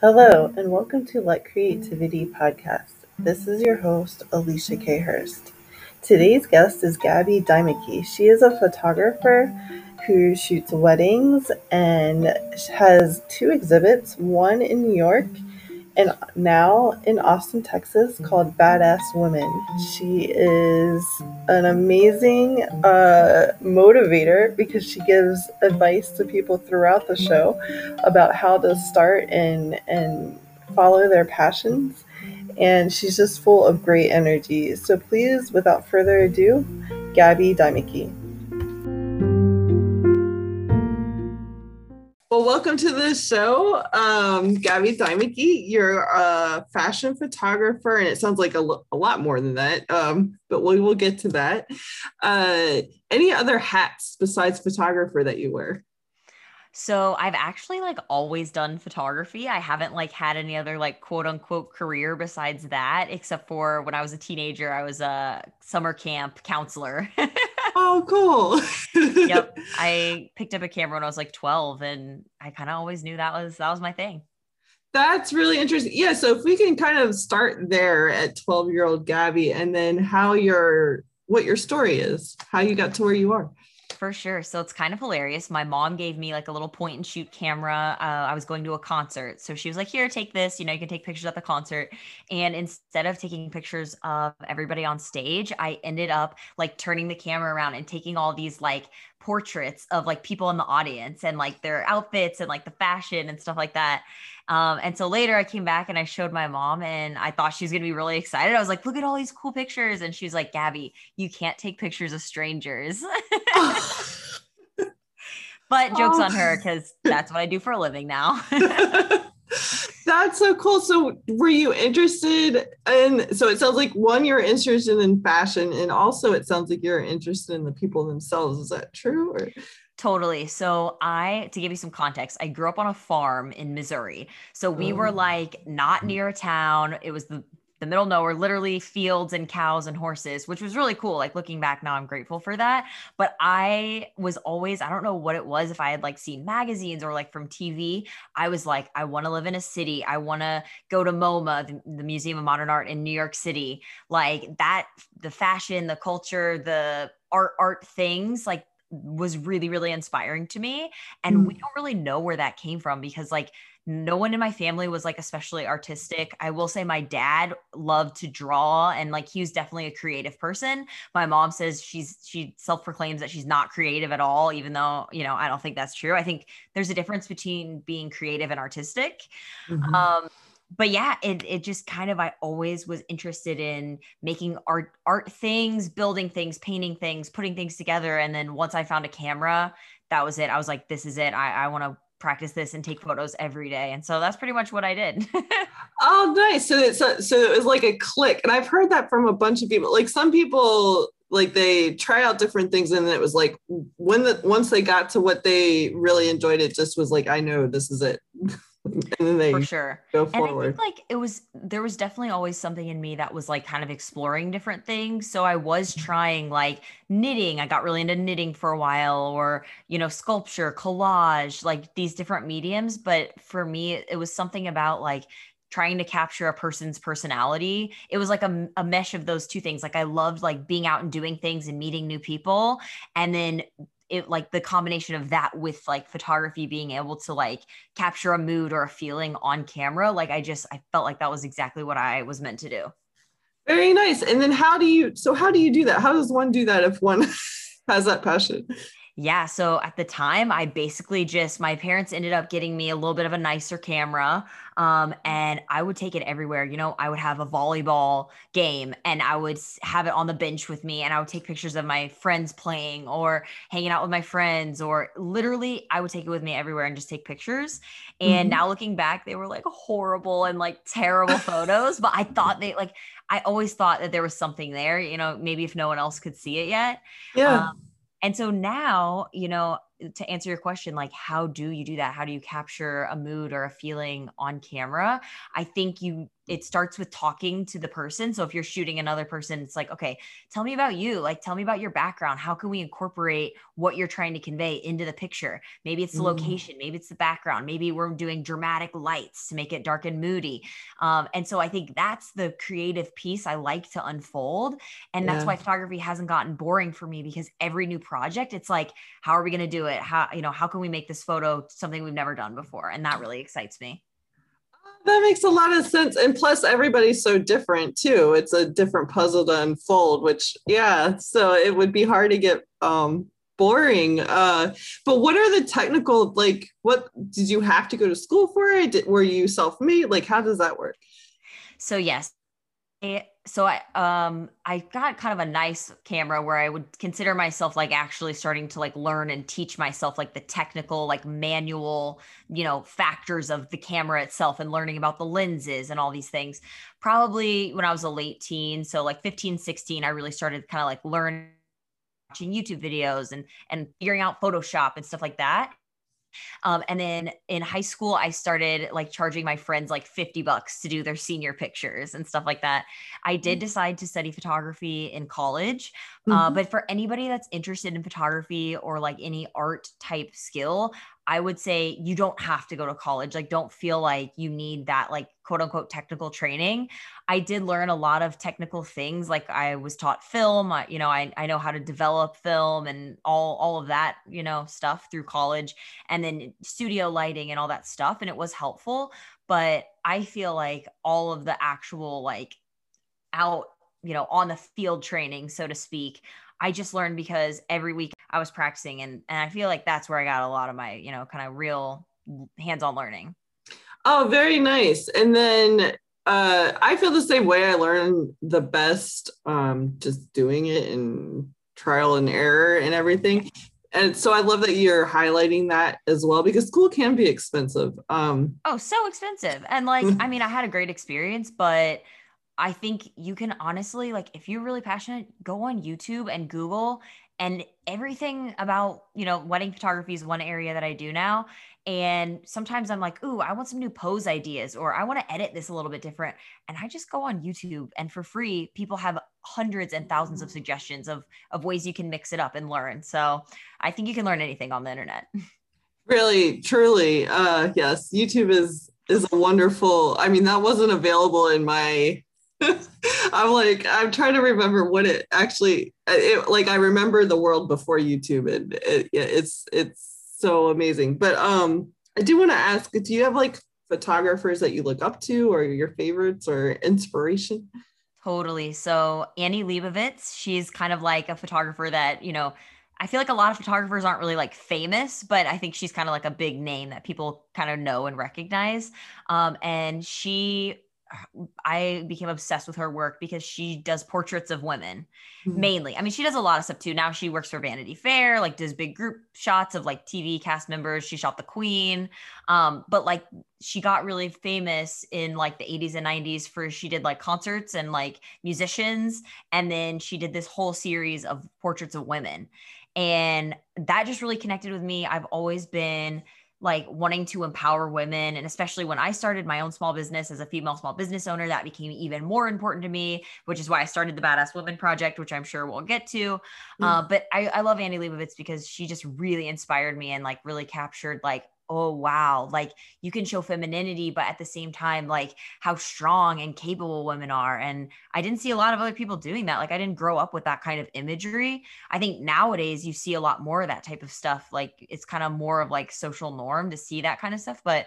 Hello, and welcome to Let Creativity Podcast. This is your host, Alicia K. Hurst. Today's guest is Gaby Deimeke. She is a photographer who shoots weddings and has two exhibits, one in New York and now in Austin, Texas, called Badass Women. She is an amazing uh, motivator because she gives advice to people throughout the show about how to start and and follow their passions. And she's just full of great energy. So please, without further ado, Gaby Deimeke. Well, welcome to the show, um, Gaby Deimeke. You're a fashion photographer, and it sounds like a, a lot more than that, um, but we will get to that. Uh, any other hats besides photographer that you wear? So I've actually like always done photography. I haven't like had any other like quote unquote career besides that, except for when I was a teenager, I was a summer camp counselor. oh, cool. yep. I picked up a camera when I was like 12 and I kind of always knew that was that was my thing. That's really interesting. Yeah. So if we can kind of start there at 12 year old Gaby and then how your what your story is, how you got to where you are for sure. So it's kind of hilarious. My mom gave me like a little point and shoot camera. Uh, I was going to a concert. So she was like, Here, take this. You know, you can take pictures at the concert. And instead of taking pictures of everybody on stage, I ended up like turning the camera around and taking all these like portraits of like people in the audience and like their outfits and like the fashion and stuff like that. Um, and so later I came back and I showed my mom and I thought she was going to be really excited. I was like, look at all these cool pictures. And she was like, Gaby, you can't take pictures of strangers. but jokes oh. on her because that's what I do for a living now. That's so cool. So, were you interested in? So, it sounds like one, you're interested in fashion, and also it sounds like you're interested in the people themselves. Is that true? Or? Totally. So I, to give you some context, I grew up on a farm in Missouri. So we oh. were like not near a town. It was the the middle nowhere, literally fields and cows and horses, which was really cool. Like looking back now, I'm grateful for that. But I was always, I don't know what it was, if I had like seen magazines or like from TV, I was like, I want to live in a city. I want to go to MoMA, the, the Museum of Modern Art in New York City. Like that, the fashion, the culture, the art, art things, like was really really inspiring to me and mm. we don't really know where that came from because like no one in my family was like especially artistic. I will say my dad loved to draw and like he was definitely a creative person. My mom says she's she self-proclaims that she's not creative at all even though, you know, I don't think that's true. I think there's a difference between being creative and artistic. Mm-hmm. Um but yeah, it it just kind of I always was interested in making art art things, building things, painting things, putting things together. And then once I found a camera, that was it. I was like, this is it. I, I want to practice this and take photos every day. And so that's pretty much what I did. oh, nice. So a, so it was like a click. And I've heard that from a bunch of people. Like some people like they try out different things and it was like when the once they got to what they really enjoyed it just was like I know this is it. and then they for sure go forward. And I think like it was there was definitely always something in me that was like kind of exploring different things. So I was mm-hmm. trying like knitting. I got really into knitting for a while, or you know, sculpture, collage, like these different mediums. But for me, it was something about like trying to capture a person's personality it was like a, a mesh of those two things like i loved like being out and doing things and meeting new people and then it like the combination of that with like photography being able to like capture a mood or a feeling on camera like i just i felt like that was exactly what i was meant to do. Very nice. And then how do you so how do you do that? How does one do that if one has that passion yeah. So at the time, I basically just, my parents ended up getting me a little bit of a nicer camera. Um, and I would take it everywhere. You know, I would have a volleyball game and I would have it on the bench with me and I would take pictures of my friends playing or hanging out with my friends or literally I would take it with me everywhere and just take pictures. And mm-hmm. now looking back, they were like horrible and like terrible photos, but I thought they like, I always thought that there was something there, you know, maybe if no one else could see it yet. Yeah. Um, and so now, you know, to answer your question, like how do you do that? How do you capture a mood or a feeling on camera? I think you it starts with talking to the person. So if you're shooting another person, it's like, okay, tell me about you. Like, tell me about your background. How can we incorporate what you're trying to convey into the picture? Maybe it's the mm. location, maybe it's the background, maybe we're doing dramatic lights to make it dark and moody. Um, and so I think that's the creative piece I like to unfold. And that's yeah. why photography hasn't gotten boring for me because every new project, it's like, how are we going to do it? How, you know, how can we make this photo something we've never done before? And that really excites me that makes a lot of sense and plus everybody's so different too. It's a different puzzle to unfold which yeah so it would be hard to get um boring. Uh but what are the technical like what did you have to go to school for it? Did, were you self-made? Like how does that work? So yes so I um I got kind of a nice camera where I would consider myself like actually starting to like learn and teach myself like the technical like manual you know factors of the camera itself and learning about the lenses and all these things. Probably when I was a late teen so like 15 16 I really started kind of like learning watching YouTube videos and and figuring out Photoshop and stuff like that um, and then in high school, I started like charging my friends like 50 bucks to do their senior pictures and stuff like that. I did mm-hmm. decide to study photography in college. Uh, mm-hmm. Uh, but for anybody that's interested in photography or like any art type skill, I would say you don't have to go to college. Like, don't feel like you need that, like, quote unquote, technical training. I did learn a lot of technical things. Like, I was taught film, I, you know, I, I know how to develop film and all, all of that, you know, stuff through college and then studio lighting and all that stuff. And it was helpful. But I feel like all of the actual, like, out, you know, on the field training, so to speak, I just learned because every week I was practicing and and I feel like that's where I got a lot of my, you know, kind of real hands-on learning. Oh, very nice. And then uh I feel the same way. I learn the best um just doing it and trial and error and everything. And so I love that you're highlighting that as well because school can be expensive. Um Oh, so expensive. And like I mean, I had a great experience, but I think you can honestly, like, if you're really passionate, go on YouTube and Google and everything about, you know, wedding photography is one area that I do now. And sometimes I'm like, ooh, I want some new pose ideas, or I want to edit this a little bit different. And I just go on YouTube and for free, people have hundreds and thousands of suggestions of, of ways you can mix it up and learn. So I think you can learn anything on the internet. Really, truly. Uh, yes, YouTube is is a wonderful. I mean, that wasn't available in my I'm like, I'm trying to remember what it actually, it, like, I remember the world before YouTube, and it, it's it's so amazing. But um, I do want to ask, do you have like photographers that you look up to, or your favorites, or inspiration? Totally. So Annie Leibovitz, she's kind of like a photographer that you know. I feel like a lot of photographers aren't really like famous, but I think she's kind of like a big name that people kind of know and recognize. Um, and she I became obsessed with her work because she does portraits of women mm-hmm. mainly. I mean, she does a lot of stuff too. Now she works for Vanity Fair, like does big group shots of like TV cast members. She shot the Queen. Um, but like she got really famous in like the 80s and 90s for she did like concerts and like musicians. And then she did this whole series of portraits of women. And that just really connected with me. I've always been like wanting to empower women. And especially when I started my own small business as a female small business owner, that became even more important to me, which is why I started the Badass Women Project, which I'm sure we'll get to. Mm-hmm. Uh, but I, I love Annie Leibovitz because she just really inspired me and like really captured like oh wow like you can show femininity but at the same time like how strong and capable women are and i didn't see a lot of other people doing that like i didn't grow up with that kind of imagery i think nowadays you see a lot more of that type of stuff like it's kind of more of like social norm to see that kind of stuff but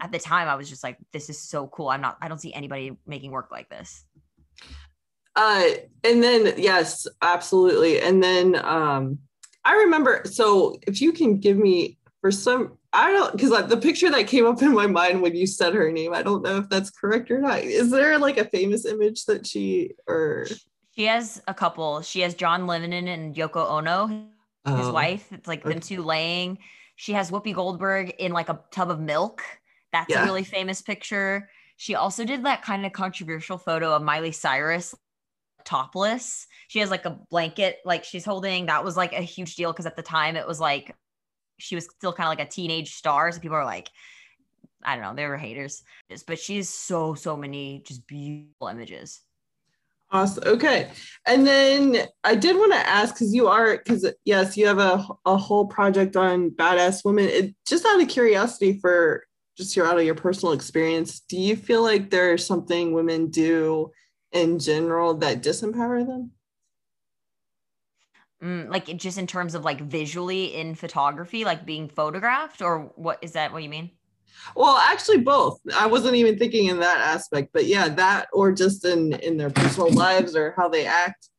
at the time i was just like this is so cool i'm not i don't see anybody making work like this uh and then yes absolutely and then um I remember. So, if you can give me for some I don't because like, the picture that came up in my mind when you said her name, I don't know if that's correct or not. Is there like a famous image that she or she has a couple. She has John Lennon and Yoko Ono, his oh, wife. It's like okay. them two laying. She has Whoopi Goldberg in like a tub of milk. That's yeah. a really famous picture. She also did that kind of controversial photo of Miley Cyrus topless. She has like a blanket, like she's holding. That was like a huge deal because at the time it was like she was still kind of like a teenage star. So people are like, I don't know, they were haters. But she's so, so many just beautiful images. Awesome. Okay. And then I did want to ask because you are, because yes, you have a, a whole project on badass women. It, just out of curiosity for just your out of your personal experience, do you feel like there's something women do in general that disempower them? Mm, like just in terms of like visually in photography, like being photographed, or what is that what you mean? Well, actually, both. I wasn't even thinking in that aspect, but yeah, that or just in in their personal lives or how they act.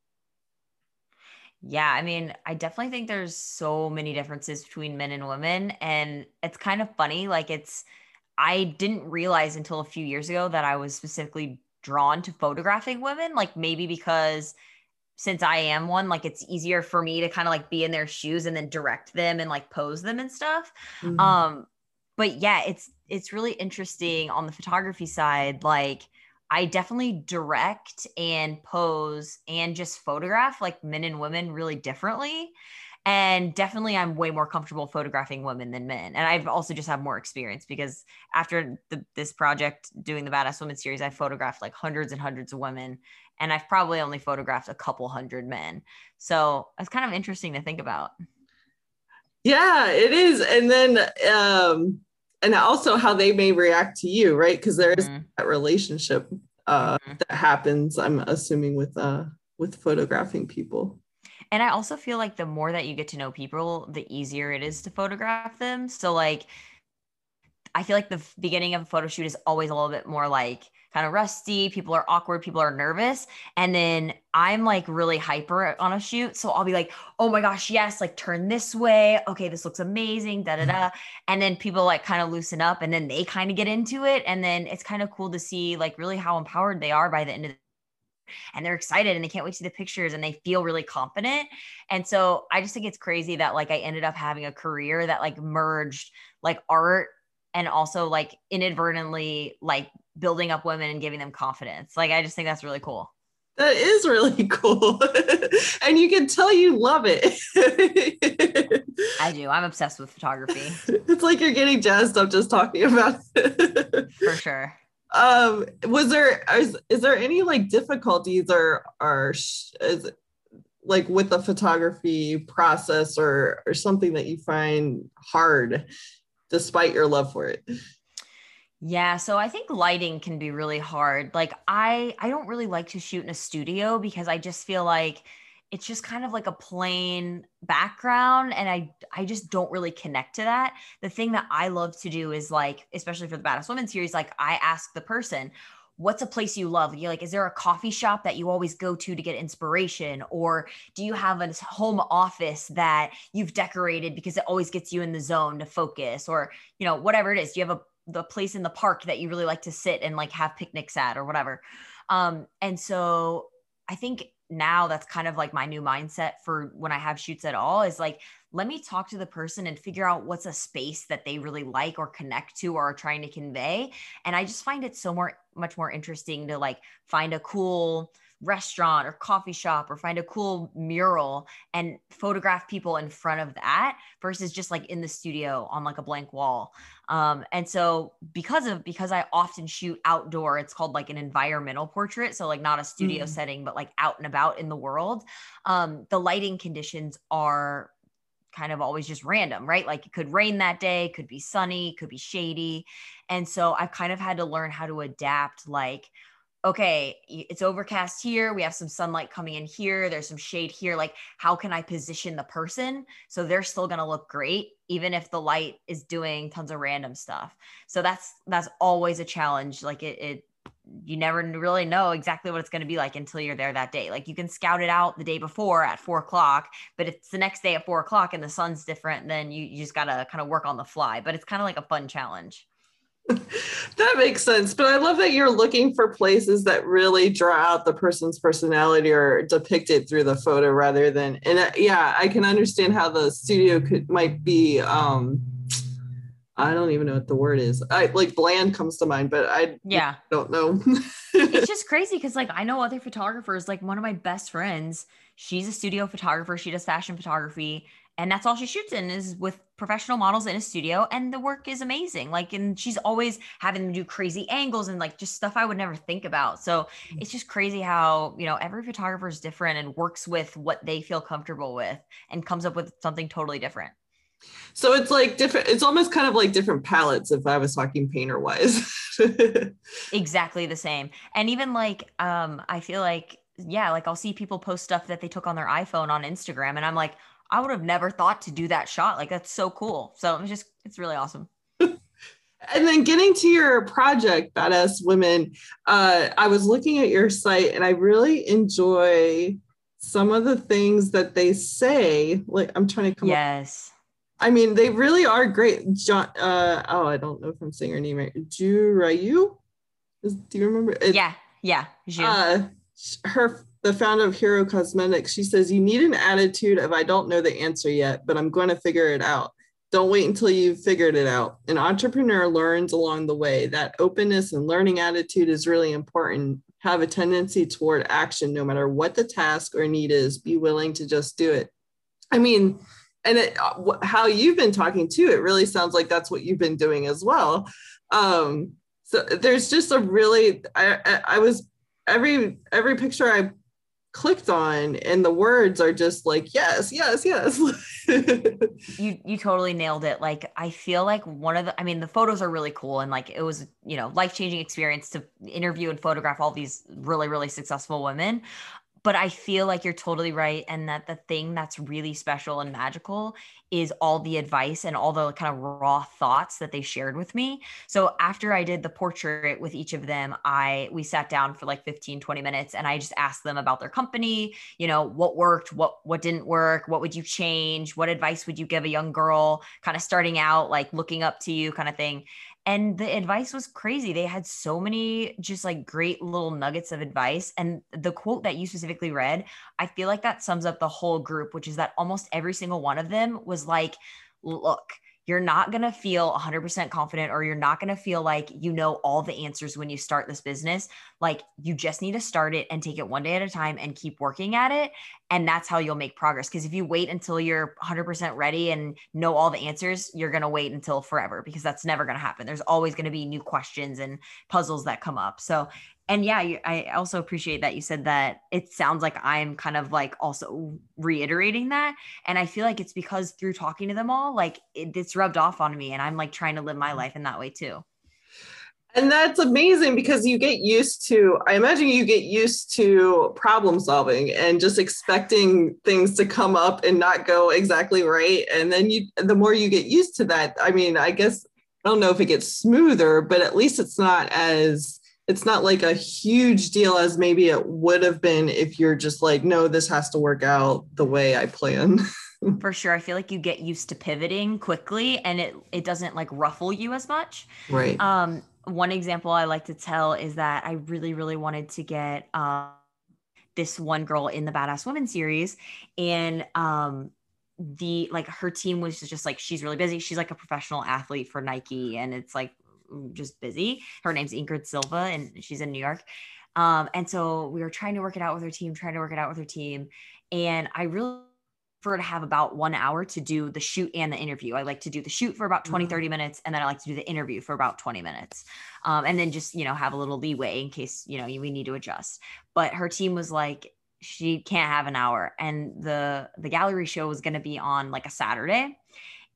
Yeah, I mean, I definitely think there's so many differences between men and women, and it's kind of funny. Like, it's I didn't realize until a few years ago that I was specifically drawn to photographing women. Like, maybe because since I am one, like it's easier for me to kind of like be in their shoes and then direct them and like pose them and stuff. Mm-hmm. Um, but yeah, it's it's really interesting on the photography side. Like I definitely direct and pose and just photograph like men and women really differently. And definitely, I'm way more comfortable photographing women than men. And I've also just have more experience because after the, this project, doing the Badass Women series, I photographed like hundreds and hundreds of women. And I've probably only photographed a couple hundred men. So it's kind of interesting to think about. Yeah, it is. And then, um, and also how they may react to you, right? Because there is mm-hmm. that relationship uh, mm-hmm. that happens. I'm assuming with uh, with photographing people. And I also feel like the more that you get to know people, the easier it is to photograph them. So like, I feel like the beginning of a photo shoot is always a little bit more like kind of rusty. People are awkward. People are nervous. And then I'm like really hyper on a shoot. So I'll be like, oh my gosh, yes, like turn this way. Okay, this looks amazing. Da da mm-hmm. da. And then people like kind of loosen up and then they kind of get into it. And then it's kind of cool to see like really how empowered they are by the end of the and they're excited and they can't wait to see the pictures and they feel really confident. And so I just think it's crazy that like I ended up having a career that like merged like art and also like inadvertently like building up women and giving them confidence. Like I just think that's really cool. That is really cool. and you can tell you love it. I do. I'm obsessed with photography. It's like you're getting jazzed up just talking about it. For sure. Um, was there is, is there any like difficulties or or is like with the photography process or or something that you find hard despite your love for it? Yeah, so I think lighting can be really hard. Like I I don't really like to shoot in a studio because I just feel like it's just kind of like a plain background and I I just don't really connect to that. The thing that I love to do is like especially for the Badass Women series like I ask the person what's a place you love? You're like, is there a coffee shop that you always go to to get inspiration? Or do you have a home office that you've decorated because it always gets you in the zone to focus? Or, you know, whatever it is, do you have a the place in the park that you really like to sit and like have picnics at or whatever. Um, and so I think now that's kind of like my new mindset for when I have shoots at all is like, let me talk to the person and figure out what's a space that they really like or connect to or are trying to convey. And I just find it so more, much more interesting to like find a cool, restaurant or coffee shop or find a cool mural and photograph people in front of that versus just like in the studio on like a blank wall. Um, and so because of because I often shoot outdoor, it's called like an environmental portrait. So like not a studio mm. setting, but like out and about in the world. Um, the lighting conditions are kind of always just random, right? Like it could rain that day, could be sunny, could be shady. And so I've kind of had to learn how to adapt like okay, it's overcast here. We have some sunlight coming in here. There's some shade here. Like, how can I position the person so they're still going to look great, even if the light is doing tons of random stuff? So that's that's always a challenge. Like it, it you never really know exactly what it's going to be like until you're there that day. Like you can scout it out the day before at four o'clock, but it's the next day at four o'clock and the sun's different, then you, you just got to kind of work on the fly. But it's kind of like a fun challenge. that makes sense. But I love that you're looking for places that really draw out the person's personality or depict it through the photo rather than and uh, yeah, I can understand how the studio could might be um I don't even know what the word is. I like bland comes to mind, but I yeah don't know. it's just crazy because like I know other photographers. Like one of my best friends, she's a studio photographer. She does fashion photography, and that's all she shoots in is with professional models in a studio and the work is amazing. Like and she's always having them do crazy angles and like just stuff i would never think about. So mm. it's just crazy how you know every photographer is different and works with what they feel comfortable with and comes up with something totally different. So it's like different it's almost kind of like different palettes if i was talking painter wise exactly the same. And even like um i feel like yeah like i'll see people post stuff that they took on their iphone on instagram and i'm like I would have never thought to do that shot. Like that's so cool. So it's just it's really awesome. and then getting to your project, Badass Women, uh, I was looking at your site and I really enjoy some of the things that they say. Like I'm trying to come Yes. Up. I mean, they really are great. John, uh, oh, I don't know if I'm saying her name right. Ju Rhyu? Do you remember? It, yeah, yeah. Ju. Uh, her the founder of Hero Cosmetics, she says, You need an attitude of, I don't know the answer yet, but I'm going to figure it out. Don't wait until you've figured it out. An entrepreneur learns along the way. That openness and learning attitude is really important. Have a tendency toward action no matter what the task or need is. Be willing to just do it. I mean, and it, uh, how you've been talking too, it really sounds like that's what you've been doing as well. Um, so there's just a really, I, I, I was every every picture I clicked on and the words are just like yes yes yes. You you totally nailed it. Like i feel like one of the i mean the photos are really cool and like it was you know life-changing experience to interview and photograph all these really really successful women but I feel like you're totally right. And that the thing that's really special and magical is all the advice and all the kind of raw thoughts that they shared with me. So after I did the portrait with each of them, I we sat down for like 15, 20 minutes and I just asked them about their company, you know, what worked, what what didn't work, what would you change, what advice would you give a young girl kind of starting out, like looking up to you kind of thing and the advice was crazy. They had so many just like great little nuggets of advice and the quote that you specifically read i feel like that sums up the whole group which is that almost every single one of them was like look you're not going to feel 100% confident or you're not going to feel like you know all the answers when you start this business. Like you just need to start it and take it one day at a time and keep working at it. And that's how you'll make progress. Because if you wait until you're 100% ready and know all the answers, you're going to wait until forever because that's never going to happen. There's always going to be new questions and puzzles that come up. So and yeah you, i also appreciate that you said that it sounds like i'm kind of like also reiterating that. And i feel like it's because through talking to them all like it, it's rubbed off on me and i'm like trying to live my mm-hmm. life in that way too. And that's amazing because you get used to i imagine you get used to problem solving and just expecting things to come up and not go exactly right. And then you the more you get used to that i mean i guess i don't know if it gets smoother but at least it's not as it's not like a huge deal as maybe it would have been if you're just like, no, this has to work out the way I plan. For sure. I feel like you get used to pivoting quickly and it it doesn't like ruffle you as much. Right. Um one example I like to tell is that I really, really wanted to get um, this one girl in the Badass Women series. And um, the like her team was just like she's really busy she's like a professional athlete for nike and it's like just busy. Her name's Ingrid Silva, and she's in New York. Um, and so we were trying to work it out with her team, trying to work it out with her team. And I really prefer to have about one hour to do the shoot and the interview. I like to do the shoot for about 20, mm-hmm. 30 minutes, and then I like to do the interview for about 20 minutes. Um, and then just, you know, have a little leeway in case, you know, we need to adjust. But her team was like, she can't have an hour. And the the gallery show was gonna be on like a Saturday.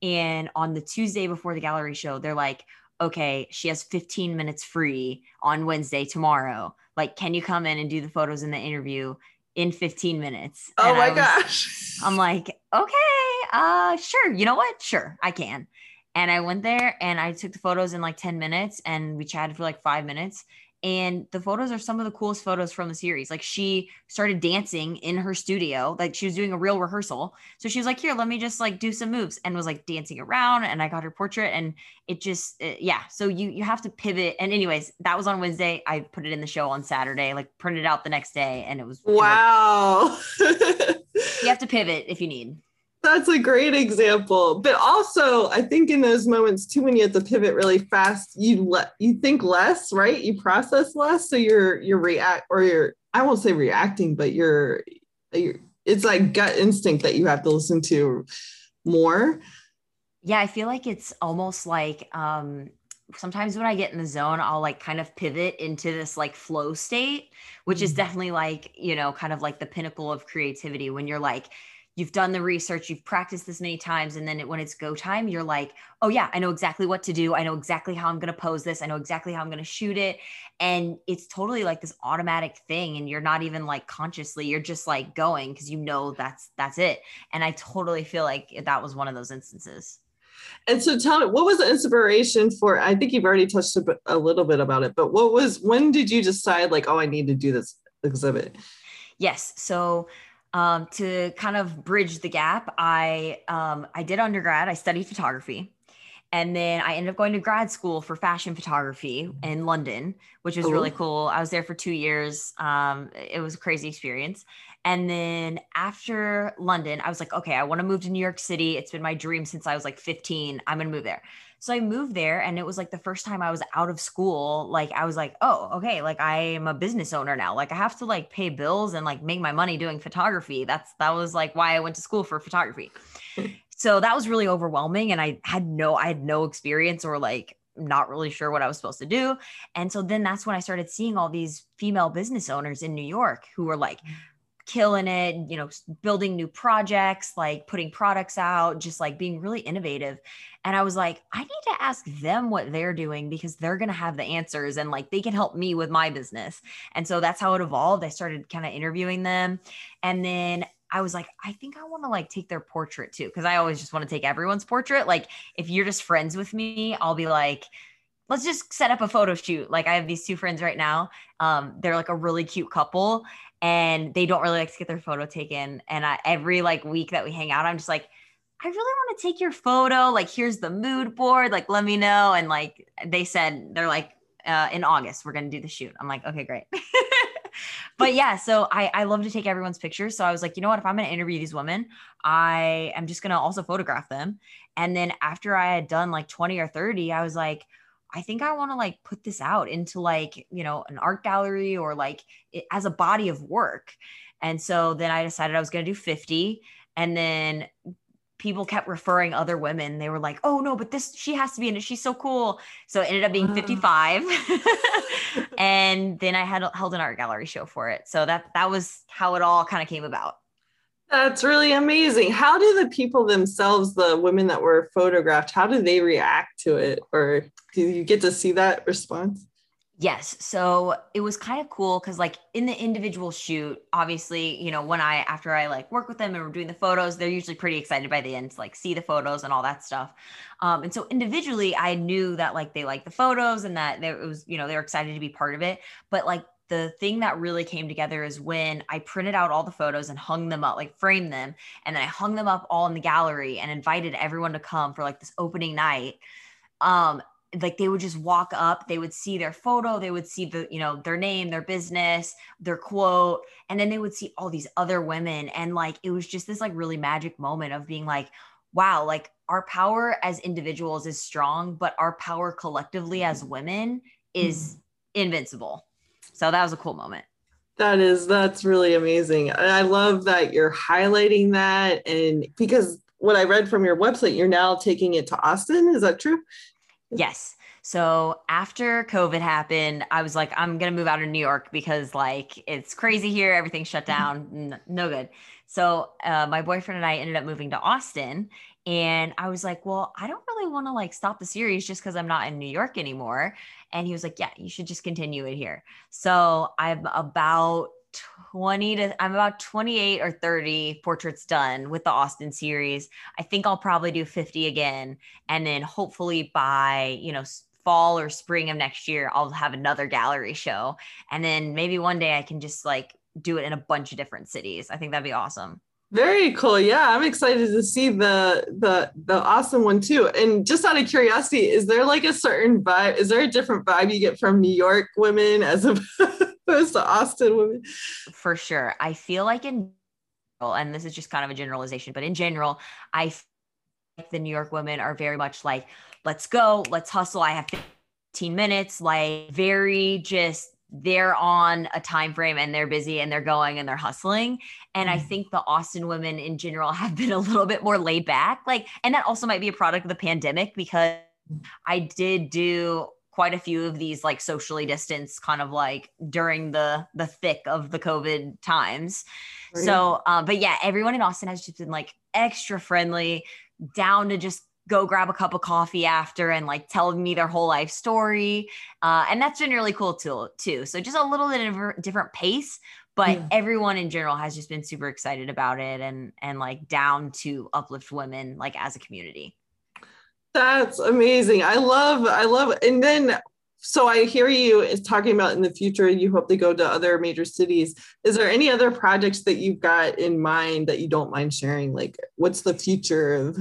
And on the Tuesday before the gallery show, they're like, okay, she has 15 minutes free on Wednesday tomorrow. Like, can you come in and do the photos in the interview in 15 minutes? Oh and my was, gosh. I'm like, okay, uh, sure. You know what? Sure, I can. And I went there and I took the photos in like 10 minutes and we chatted for like five minutes and the photos are some of the coolest photos from the series. Like she started dancing in her studio like she was doing a real rehearsal. So she was like here let me just like do some moves and was like dancing around and i got her portrait and it just it, yeah. So you you have to pivot. And anyways that was on wednesday. I put it in the show on saturday like printed out the next day and it was wow. It you have to pivot if you need That's a great example. But also, I think in those moments too, when you have to pivot really fast, you let you think less, right? You process less, so you're you're react or you're I won't say reacting, but you're you're it's like gut instinct that you have to listen to more. Yeah, I feel like it's almost like um sometimes when I get in the zone, I'll like kind of pivot into this like flow state, which mm-hmm. is definitely like, you know, kind of like the pinnacle of creativity when you're like you've done the research, you've practiced this many times, and then it, when it's go time, you're like, oh yeah, I know exactly what to do. I know exactly how I'm going to pose this. I know exactly how I'm going to shoot it, and it's totally like this automatic thing, and you're not even like consciously, you're just like going because you know that's that's it. And I totally feel like that was one of those instances. And so tell me, what was the inspiration for? I think you've already touched a, bit, a little bit about it, but what was when did you decide like, oh, I need to do this exhibit? Yes. So um, to kind of bridge the gap, I um, I did undergrad. I studied photography, and then I ended up going to grad school for fashion photography in London, which was Ooh. really cool. I was there for two years. Um, it was a crazy experience. And then after London, I was like, okay, I want to move to New York City. It's been my dream since I was like 15. I'm going to move there. So I moved there and it was like the first time I was out of school. Like I was like, oh, okay, like I am a business owner now. Like I have to like pay bills and like make my money doing photography. That's that was like why I went to school for photography. so that was really overwhelming and I had no I had no experience or like not really sure what I was supposed to do. And so then that's when I started seeing all these female business owners in New York who were like mm. Killing it, you know, building new projects, like putting products out, just like being really innovative. And I was like, I need to ask them what they're doing because they're going to have the answers and like they can help me with my business. And so that's how it evolved. I started kind of interviewing them. And then I was like, I think I want to like take their portrait too. Cause I always just want to take everyone's portrait. Like if you're just friends with me, I'll be like, let's just set up a photo shoot. Like I have these two friends right now. Um, they're like a really cute couple and they don't really like to get their photo taken. And I, every like week that we hang out, I'm just like, I really want to take your photo. Like, here's the mood board. Like, let me know. And like they said, they're like, uh, in August, we're going to do the shoot. I'm like, okay, great. but yeah, so I, I love to take everyone's pictures. So I was like, you know what? If I'm going to interview these women, I am just going to also photograph them. And then after I had done like 20 or 30, I was like, I think I want to like put this out into like, you know, an art gallery or like it, as a body of work. And so then I decided I was going to do 50. And then people kept referring other women. They were like, oh no, but this, she has to be in it. She's so cool. So it ended up being 55. and then I had held an art gallery show for it. So that, that was how it all kind of came about. That's really amazing. How do the people themselves, the women that were photographed, how do they react to it? Or do you get to see that response? Yes. So it was kind of cool because, like, in the individual shoot, obviously, you know, when I, after I like work with them and we're doing the photos, they're usually pretty excited by the end to like see the photos and all that stuff. Um, and so individually, I knew that like they liked the photos and that there was, you know, they were excited to be part of it. But like the thing that really came together is when I printed out all the photos and hung them up, like framed them, and then I hung them up all in the gallery and invited everyone to come for like this opening night. Um, like they would just walk up, they would see their photo, they would see the, you know, their name, their business, their quote, and then they would see all these other women. And like it was just this like really magic moment of being like, wow, like our power as individuals is strong, but our power collectively as women is mm. invincible. So that was a cool moment. That is, that's really amazing. I love that you're highlighting that. And because what I read from your website, you're now taking it to Austin. Is that true? Yes. So after COVID happened, I was like, I'm gonna move out of New York because like it's crazy here, everything's shut down, no good. So uh, my boyfriend and I ended up moving to Austin, and I was like, well, I don't really want to like stop the series just because I'm not in New York anymore. And he was like, yeah, you should just continue it here. So I'm about 20 to I'm about 28 or 30 portraits done with the Austin series. I think I'll probably do 50 again and then hopefully by, you know, fall or spring of next year I'll have another gallery show and then maybe one day I can just like do it in a bunch of different cities. I think that'd be awesome. Very cool. Yeah, I'm excited to see the the the awesome one too. And just out of curiosity, is there like a certain vibe? Is there a different vibe you get from New York women as opposed to Austin women? For sure. I feel like in and this is just kind of a generalization, but in general, I think the New York women are very much like, let's go, let's hustle. I have 15 minutes, like very just they're on a time frame and they're busy and they're going and they're hustling and i mm. think the austin women in general have been a little bit more laid back like and that also might be a product of the pandemic because i did do quite a few of these like socially distanced kind of like during the the thick of the covid times right. so um but yeah everyone in austin has just been like extra friendly down to just go grab a cup of coffee after and like tell me their whole life story uh, and that's been really cool too too so just a little bit of a different pace but yeah. everyone in general has just been super excited about it and and like down to uplift women like as a community that's amazing. I love, I love, and then so I hear you is talking about in the future you hope to go to other major cities. Is there any other projects that you've got in mind that you don't mind sharing? Like what's the future of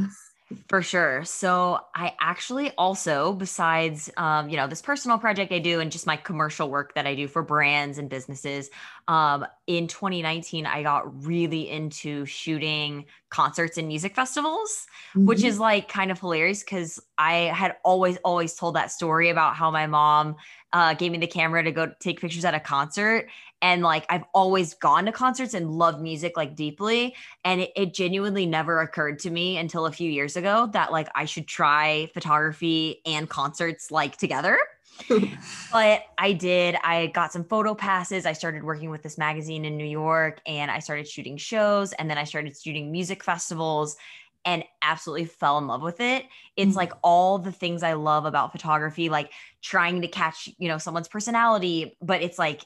for sure. So I actually also, besides um, you know, this personal project I do and just my commercial work that I do for brands and businesses, um, in 2019 I got really into shooting concerts and music festivals, mm-hmm. which is like kind of hilarious because I had always, always told that story about how my mom uh, gave me the camera to go take pictures at a concert and like i've always gone to concerts and loved music like deeply and it, it, genuinely never occurred to me until a few years ago that like i should try photography and concerts like together but i did i got some photo passes i started working with this magazine in new york and i started shooting shows and then i started shooting music festivals and absolutely fell in love with it. It's mm-hmm. like all the things I love about photography, like trying to catch, you know, someone's personality, but it's like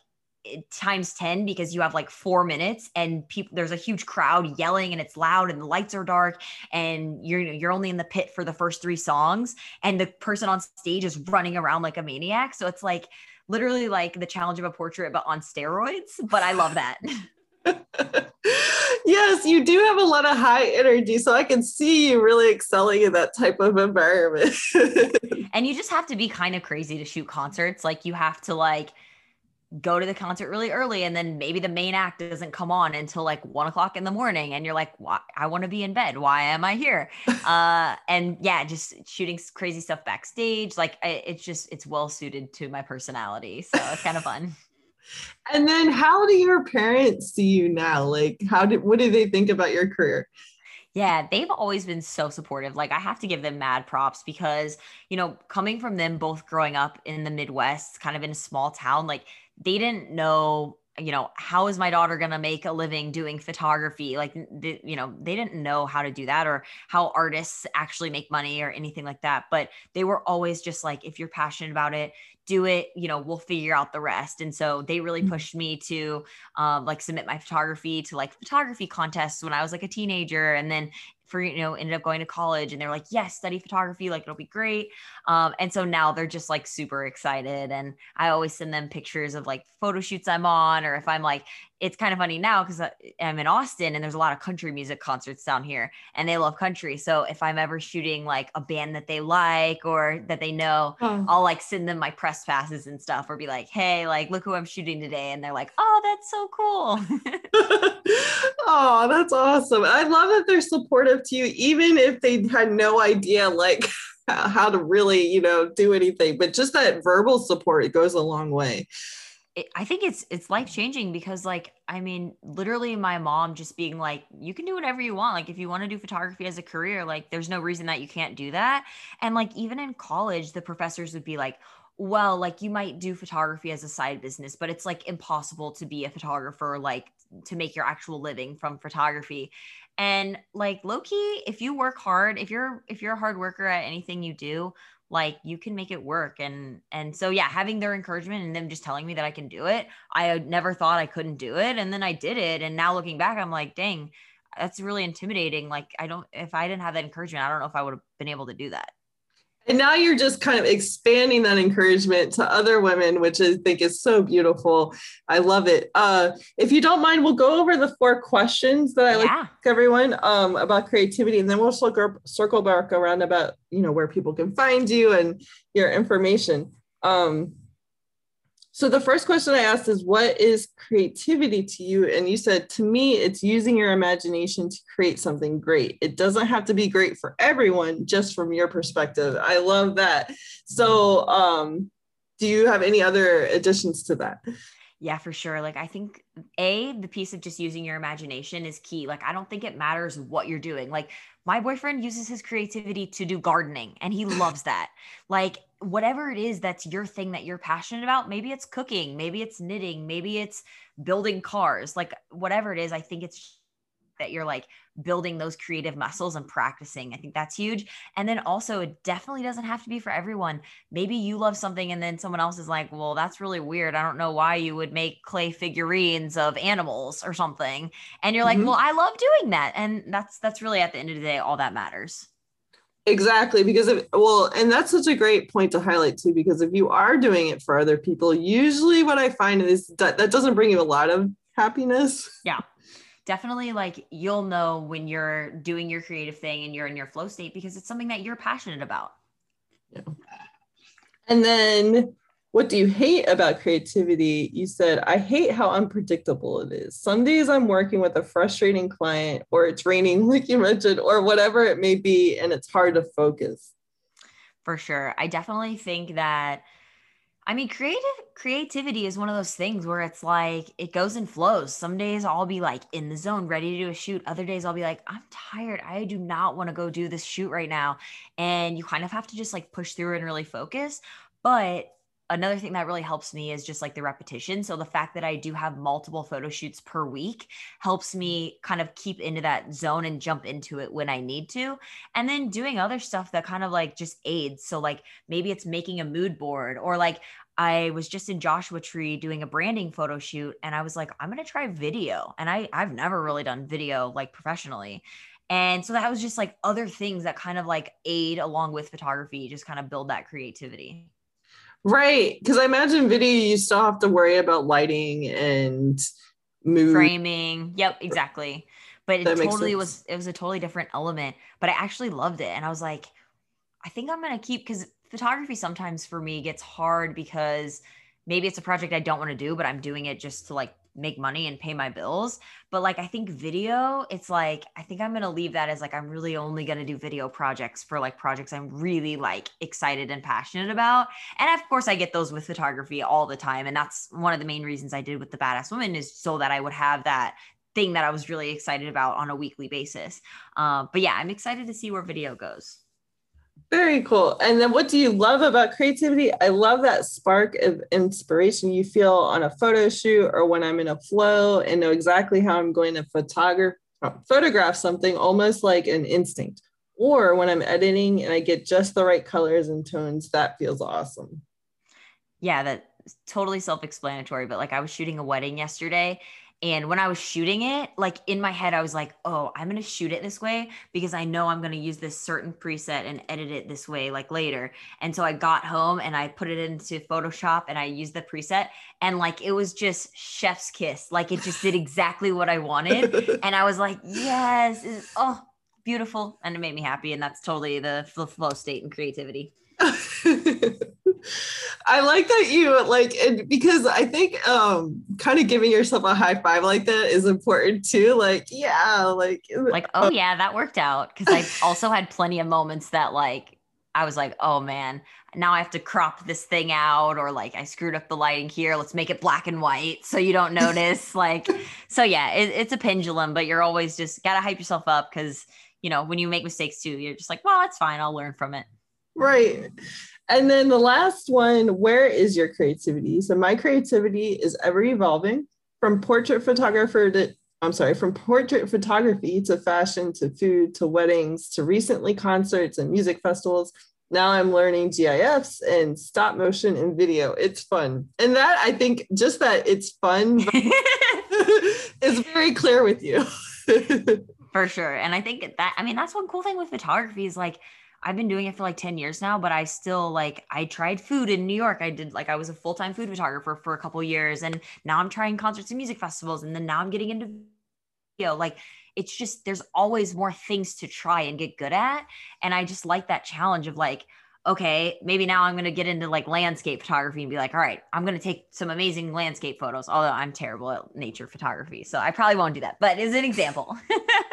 times 10 because you have like four minutes and people there's a huge crowd yelling and it's loud and the lights are dark and you're you're only in the pit for the first three songs and the person on stage is running around like a maniac. So it's like literally like the challenge of a portrait but on steroids but i love that. Yes you do have a lot of high energy so i can see you really excelling in that type of environment. And you just have to be kind of crazy to shoot concerts. Like you have to like go to the concert really early and then maybe the main act doesn't come on until like one o'clock in the morning and you're like why i want to be in bed. Why am i here? Uh and yeah just shooting crazy stuff backstage like it's just it's well suited to my personality so it's kind of fun. And then how do your parents see you now? Like how did what do they think about your career? Yeah, they've always been so supportive. Like I have to give them mad props because, you know, coming from them both growing up in the Midwest, kind of in a small town, like they didn't know you know how is my daughter going to make a living doing photography? Like the, you know they didn't know how to do that or how artists actually make money or anything like that. But they were always just like if you're passionate about it do it you know we'll figure out the rest. And so they really mm. pushed me to um, like submit my photography to like photography contests when i was like a teenager. And then for you know ended up going to college and they're like yes study photography like it'll be great. Um, and so now they're just like super excited and i always send them pictures of like photo shoots i'm on or if i'm like it's kind of funny now because i'm in austin and there's a lot of country music concerts down here and they love country. So if i'm ever shooting like a band that they like or that they know oh. i'll like send them my press passes and stuff or be like hey like look who i'm shooting today and they're like oh that's so cool. Oh that's awesome. I love that they're supportive to you even if they had no idea like how to really you know do anything. But just that verbal support it goes a long way. I think it's it's life changing because like I mean literally my mom just being like you can do whatever you want. Like if you want to do photography as a career like there's no reason that you can't do that. And like even in college the professors would be like well like you might do photography as a side business but it's like impossible to be a photographer like to make your actual living from photography. And like low key if you work hard if you're if you're a hard worker at anything you do like you can make it work. And and so yeah having their encouragement and them just telling me that i can do it i never thought i couldn't do it and then i did it and now looking back i'm like dang that's really intimidating. Like i don't if i didn't have that encouragement i don't know if i would have been able to do that and now you're just kind of expanding that encouragement to other women which i think is so beautiful. I love it. Uh, if you don't mind we'll go over the four questions that i yeah. like everyone um, about creativity and then we'll circle, circle back around about you know where people can find you and your information. Um, So the first question I asked is what is creativity to you? And you said to me it's using your imagination to create something great. It doesn't have to be great for everyone, just from your perspective. I love that. So um do you have any other additions to that? Yeah, for sure. Like I think a the piece of just using your imagination is key. Like I don't think it matters what you're doing. Like my boyfriend uses his creativity to do gardening and he loves that. Like whatever it is that's your thing that you're passionate about, maybe it's cooking, maybe it's knitting, maybe it's building cars, like whatever it is, I think it's that you're like building those creative muscles and practicing. I think that's huge. And then also, it definitely doesn't have to be for everyone. Maybe you love something and then someone else is like, well, that's really weird. I don't know why you would make clay figurines of animals or something. And you're like, mm-hmm. well, I love doing that. And that's that's really at the end of the day all that matters. Exactly, because if, well, and that's such a great point to highlight too, because if you are doing it for other people, usually what I find is that that doesn't bring you a lot of happiness. Yeah, definitely. Like you'll know when you're doing your creative thing and you're in your flow state because it's something that you're passionate about. Yeah. And then what do you hate about creativity? You said, I hate how unpredictable it is. Some days I'm working with a frustrating client, or it's raining, like you mentioned, or whatever it may be, and it's hard to focus. For sure. I definitely think that. I mean, creative creativity is one of those things where it's like it goes and flows. Some days I'll be like in the zone, ready to do a shoot. Other days I'll be like, I'm tired. I do not want to go do this shoot right now. And you kind of have to just like push through and really focus. But another thing that really helps me is just like the repetition. So the fact that I do have multiple photo shoots per week helps me kind of keep into that zone and jump into it when I need to. And then doing other stuff that kind of like just aids. So like maybe it's making a mood board or like I was just in Joshua Tree doing a branding photo shoot and I was like I'm going to try video. And I I've never really done video like professionally. And so that was just like other things that kind of like aid along with photography, just kind of build that creativity. Right. Because I imagine video, you still have to worry about lighting and mood. Framing. Yep, exactly. But it totally was, it was a totally different element. But I actually loved it. And I was like, I think I'm going to keep, because photography sometimes for me gets hard because maybe it's a project I don't want to do, but I'm doing it just to like make money and pay my bills. But like I think video, it's like I think I'm going to leave that as like I'm really only going to do video projects for like projects I'm really like excited and passionate about. And of course I get those with photography all the time and that's one of the main reasons I did with the badass woman is so that I would have that thing that I was really excited about on a weekly basis. Uh, but yeah, I'm excited to see where video goes. Very cool. And then what do you love about creativity? I love that spark of inspiration you feel on a photo shoot or when I'm in a flow and know exactly how I'm going to photograph photograph something almost like an instinct. Or when I'm editing and I get just the right colors and tones, that feels awesome. Yeah, that's totally self-explanatory, but like I was shooting a wedding yesterday and when I was shooting it, like in my head, I was like, oh, I'm going to shoot it this way because I know I'm going to use this certain preset and edit it this way, like later. And so I got home and I put it into Photoshop and I used the preset. And like it was just chef's kiss. Like it just did exactly what I wanted. and I was like, yes, oh, beautiful. And it made me happy. And that's totally the flow state and creativity. I like that you like it because I think um kind of giving yourself a high five like that is important too. Like, yeah, like like, oh yeah, that worked out. Cause I also had plenty of moments that like I was like, oh man, now I have to crop this thing out, or like I screwed up the lighting here. Let's make it black and white so you don't notice. like, so yeah, it, it's a pendulum, but you're always just gotta hype yourself up because you know when you make mistakes too, you're just like, well, that's fine. I'll learn from it. Right. And then the last one, where is your creativity? So my creativity is ever evolving from portrait photographer to I'm sorry, from portrait photography to fashion to food to weddings to recently concerts and music festivals. Now I'm learning GIFs and stop motion and video. It's fun. And that I think just that it's fun is very clear with you. For sure. And I think that I mean that's one cool thing with photography is like I've been doing it for like 10 years now, but I still like I tried food in New York. I did like I was a full-time food photographer for a couple years and now I'm trying concerts and music festivals and then now I'm getting into video. Like it's just there's always more things to try and get good at and I just like that challenge of like okay, maybe now I'm going to get into like landscape photography and be like, all right, I'm going to take some amazing landscape photos, although I'm terrible at nature photography. So I probably won't do that, but as an example.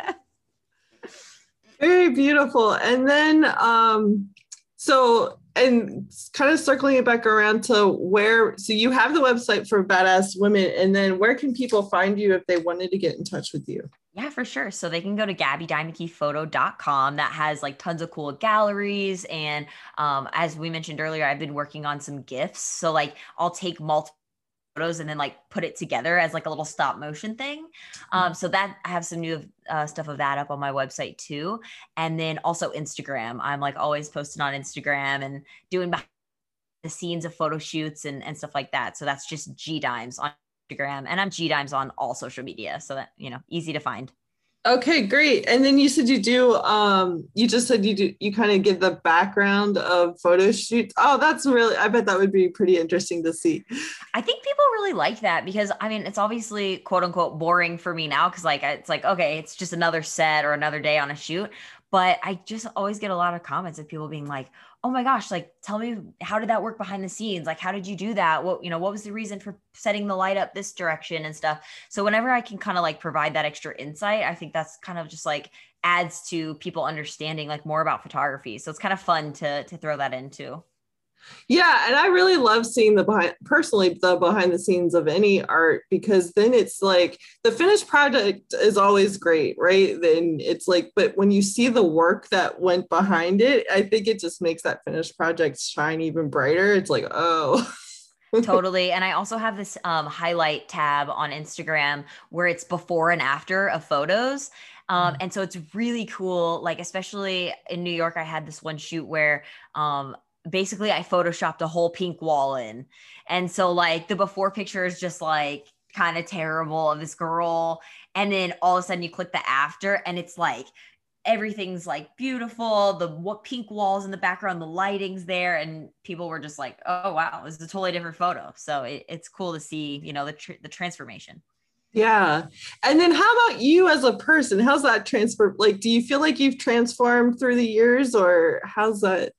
Very beautiful. And then, um, so, and kind of circling it back around to where, so you have the website for Badass Women, and then where can people find you if they wanted to get in touch with you? Yeah, for sure. So they can go to GabyDeimekePhoto.com. That has like tons of cool galleries. And um, as we mentioned earlier, I've been working on some GIFs. So like I'll take multiple photos and then like put it together as like a little stop motion thing. Um, so that I have some new uh, stuff of that up on my website too. And then also Instagram. I'm like always posting on Instagram and doing behind the scenes of photo shoots and, and stuff like that. So that's just gdeimz on Instagram, and I'm gdeimz on all social media. So that, you know, easy to find. Okay, great. And then you said you do um you just said you do you kind of give the background of photo shoots. Oh, that's really I bet that would be pretty interesting to see. I think people really like that because I mean, it's obviously quote unquote boring for me now cuz like it's like okay, it's just another set or another day on a shoot, but I just always get a lot of comments of people being like, oh my gosh, like tell me how did that work behind the scenes? Like how did you do that? What, you know, what was the reason for setting the light up this direction and stuff? So whenever I can kind of like provide that extra insight, I think that's kind of just like adds to people understanding like more about photography. So it's kind of fun to to throw that into. Yeah, and I really love seeing the behind personally the behind the scenes of any art because then it's like the finished project is always great, right? Then it's like, but when you see the work that went behind it, I think it just makes that finished project shine even brighter. It's like, oh. totally. And I also have this um, highlight tab on Instagram where it's before and after of photos. Um, mm. and so it's really cool. Like, especially in New York, I had this one shoot where um, basically I photoshopped a whole pink wall in. And so like the before picture is just like kind of terrible of this girl. And then all of a sudden you click the after and it's like everything's like beautiful. The what pink walls in the background, the lighting's there. And people were just like, oh wow, this is a totally different photo. So it, it's cool to see, you know, the, tr- the transformation. Yeah. And then how about you as a person? How's that transfer? Like, do you feel like you've transformed through the years or how's that?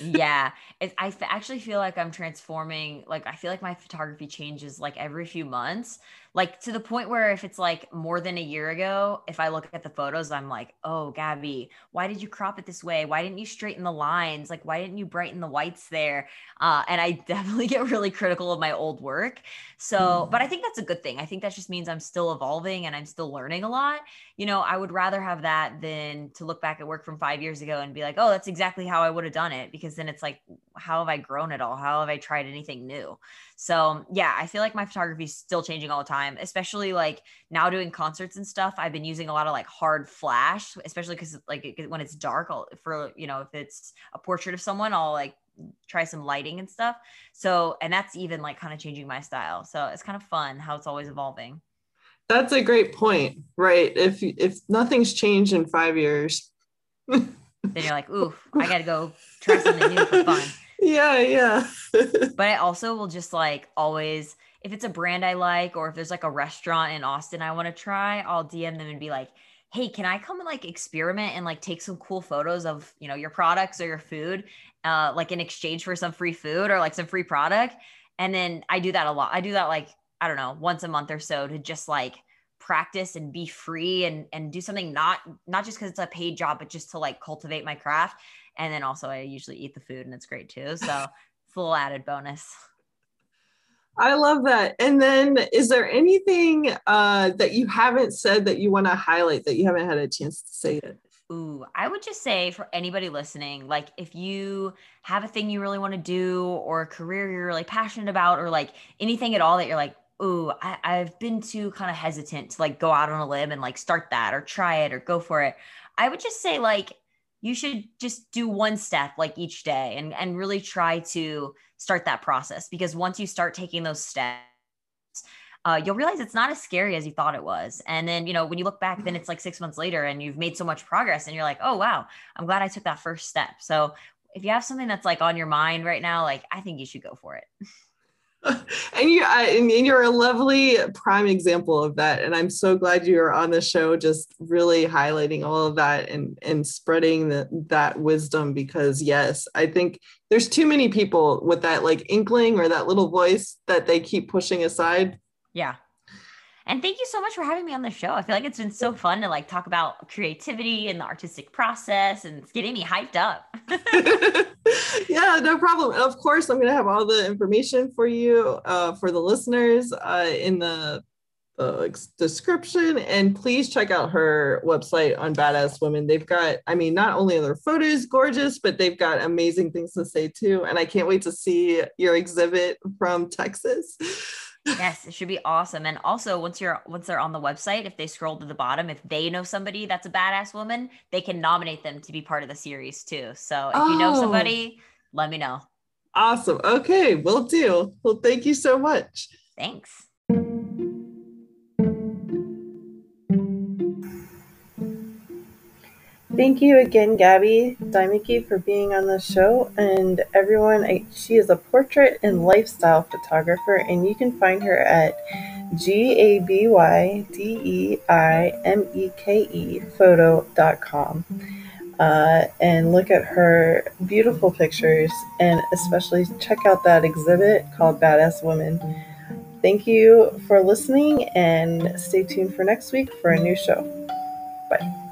Yeah it, I f- actually feel like i'm transforming like i feel like my photography changes like every few months like to the point where if it's like more than a year ago if i look at the photos i'm like oh Gaby why did you crop it this way? Why didn't you straighten the lines? Like why didn't you brighten the whites there? Uh, and i definitely get really critical of my old work. So mm. but i think that's a good thing. I think that just means i'm still evolving and i'm still learning a lot. You know i would rather have that than to look back at work from five years ago and be like oh that's exactly how i would have done it because then it's like how have i grown at all? How have i tried anything new so yeah, I feel like my photography is still changing all the time, especially like now doing concerts and stuff. I've been using a lot of like hard flash, especially because like when it's dark, I'll, for you know if it's a portrait of someone, I'll like try some lighting and stuff. So and that's even like kind of changing my style. So it's kind of fun how it's always evolving. That's a great point, right? If if nothing's changed in five years, then you're like, ooh, I got to go try something new for fun yeah, yeah. but I also will just like always, if it's a brand I like, or if there's like a restaurant in Austin I want to try, I'll DM them and be like, hey, can I come and like experiment and like take some cool photos of, you know, your products or your food, uh, like in exchange for some free food or like some free product. And then I do that a lot. I do that like, I don't know, once a month or so to just like practice and be free and and do something not not just because it's a paid job but just to like cultivate my craft and then also, I usually eat the food and it's great too. So full added bonus. I love that. And then, is there anything uh, that you haven't said that you want to highlight that you haven't had a chance to say yet? Ooh, I would just say for anybody listening, like if you have a thing you really want to do or a career you're really passionate about, or like anything at all that you're like, ooh, I, I've been too kind of hesitant to like go out on a limb and like start that or try it or go for it. I would just say, like, you should just do one step like each day and, and really try to start that process because once you start taking those steps uh, you'll realize it's not as scary as you thought it was. And then you know when you look back then it's like six months later and you've made so much progress and you're like oh wow i'm glad i took that first step. So if you have something that's like on your mind right now like i think you should go for it and you I, and you're a lovely prime example of that and i'm so glad you're on the show just really highlighting all of that and and spreading the, that wisdom because yes i think there's too many people with that like inkling or that little voice that they keep pushing aside. Yeah and thank you so much for having me on the show. I feel like it's been so fun to like talk about creativity and the artistic process and it's getting me hyped up. yeah, no problem. Of course, I'm going to have all the information for you, uh, for the listeners uh, in the description and please check out her website on badass women they've got i mean not only are their photos gorgeous but they've got amazing things to say too and i can't wait to see your exhibit from texas yes, it should be awesome. And also, once you're once they're on the website, if they scroll to the bottom, if they know somebody that's a badass woman, they can nominate them to be part of the series too. So if oh. you know oh. somebody, oh. let me know. Awesome. Okay, we'll do. Well, thank you so much. Thanks. Thank you again, Gaby Deimeke, for being on the show. And everyone, she is a portrait and lifestyle photographer, and you can find her at G A B Y D E I M E K E photo.com. Uh, and look at her beautiful pictures, and especially check out that exhibit called Badass Women. Thank you for listening, and stay tuned for next week for a new show. Bye.